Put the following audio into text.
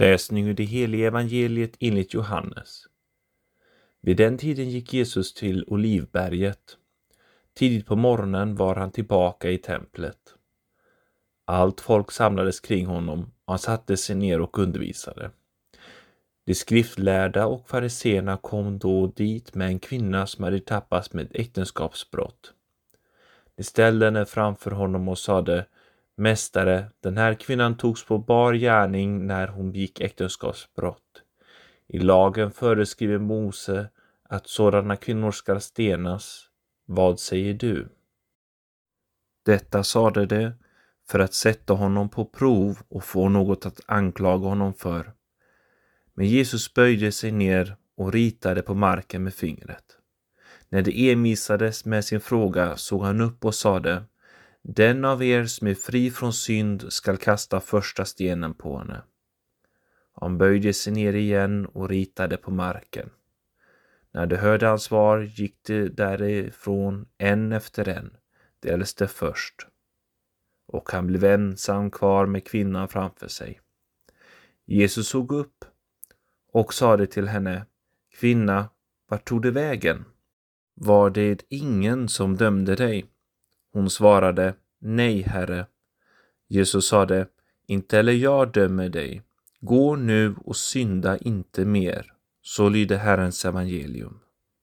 Läsning ur det heliga evangeliet enligt Johannes. Vid den tiden gick Jesus till Olivberget. Tidigt på morgonen var han tillbaka i templet. Allt folk samlades kring honom och han satte sig ner och undervisade. De skriftlärda och fariseerna kom då dit med en kvinna som hade tappats med äktenskapsbrott. De ställde henne framför honom och sade Mästare, den här kvinnan togs på bar gärning när hon begick äktenskapsbrott. I lagen föreskriver Mose att sådana kvinnor skall stenas. Vad säger du? Detta sade de för att sätta honom på prov och få något att anklaga honom för. Men Jesus böjde sig ner och ritade på marken med fingret. När det envisades med sin fråga såg han upp och sade den av er som är fri från synd skall kasta första stenen på henne. Han böjde sig ner igen och ritade på marken. När de hörde hans svar gick de därifrån en efter en, de äldste först. Och han blev ensam kvar med kvinnan framför sig. Jesus såg upp och sade till henne, Kvinna, vart tog du vägen? Var det ingen som dömde dig? Hon svarade, Nej, Herre. Jesus sade, Inte heller jag dömer dig. Gå nu och synda inte mer. Så lyder Herrens evangelium.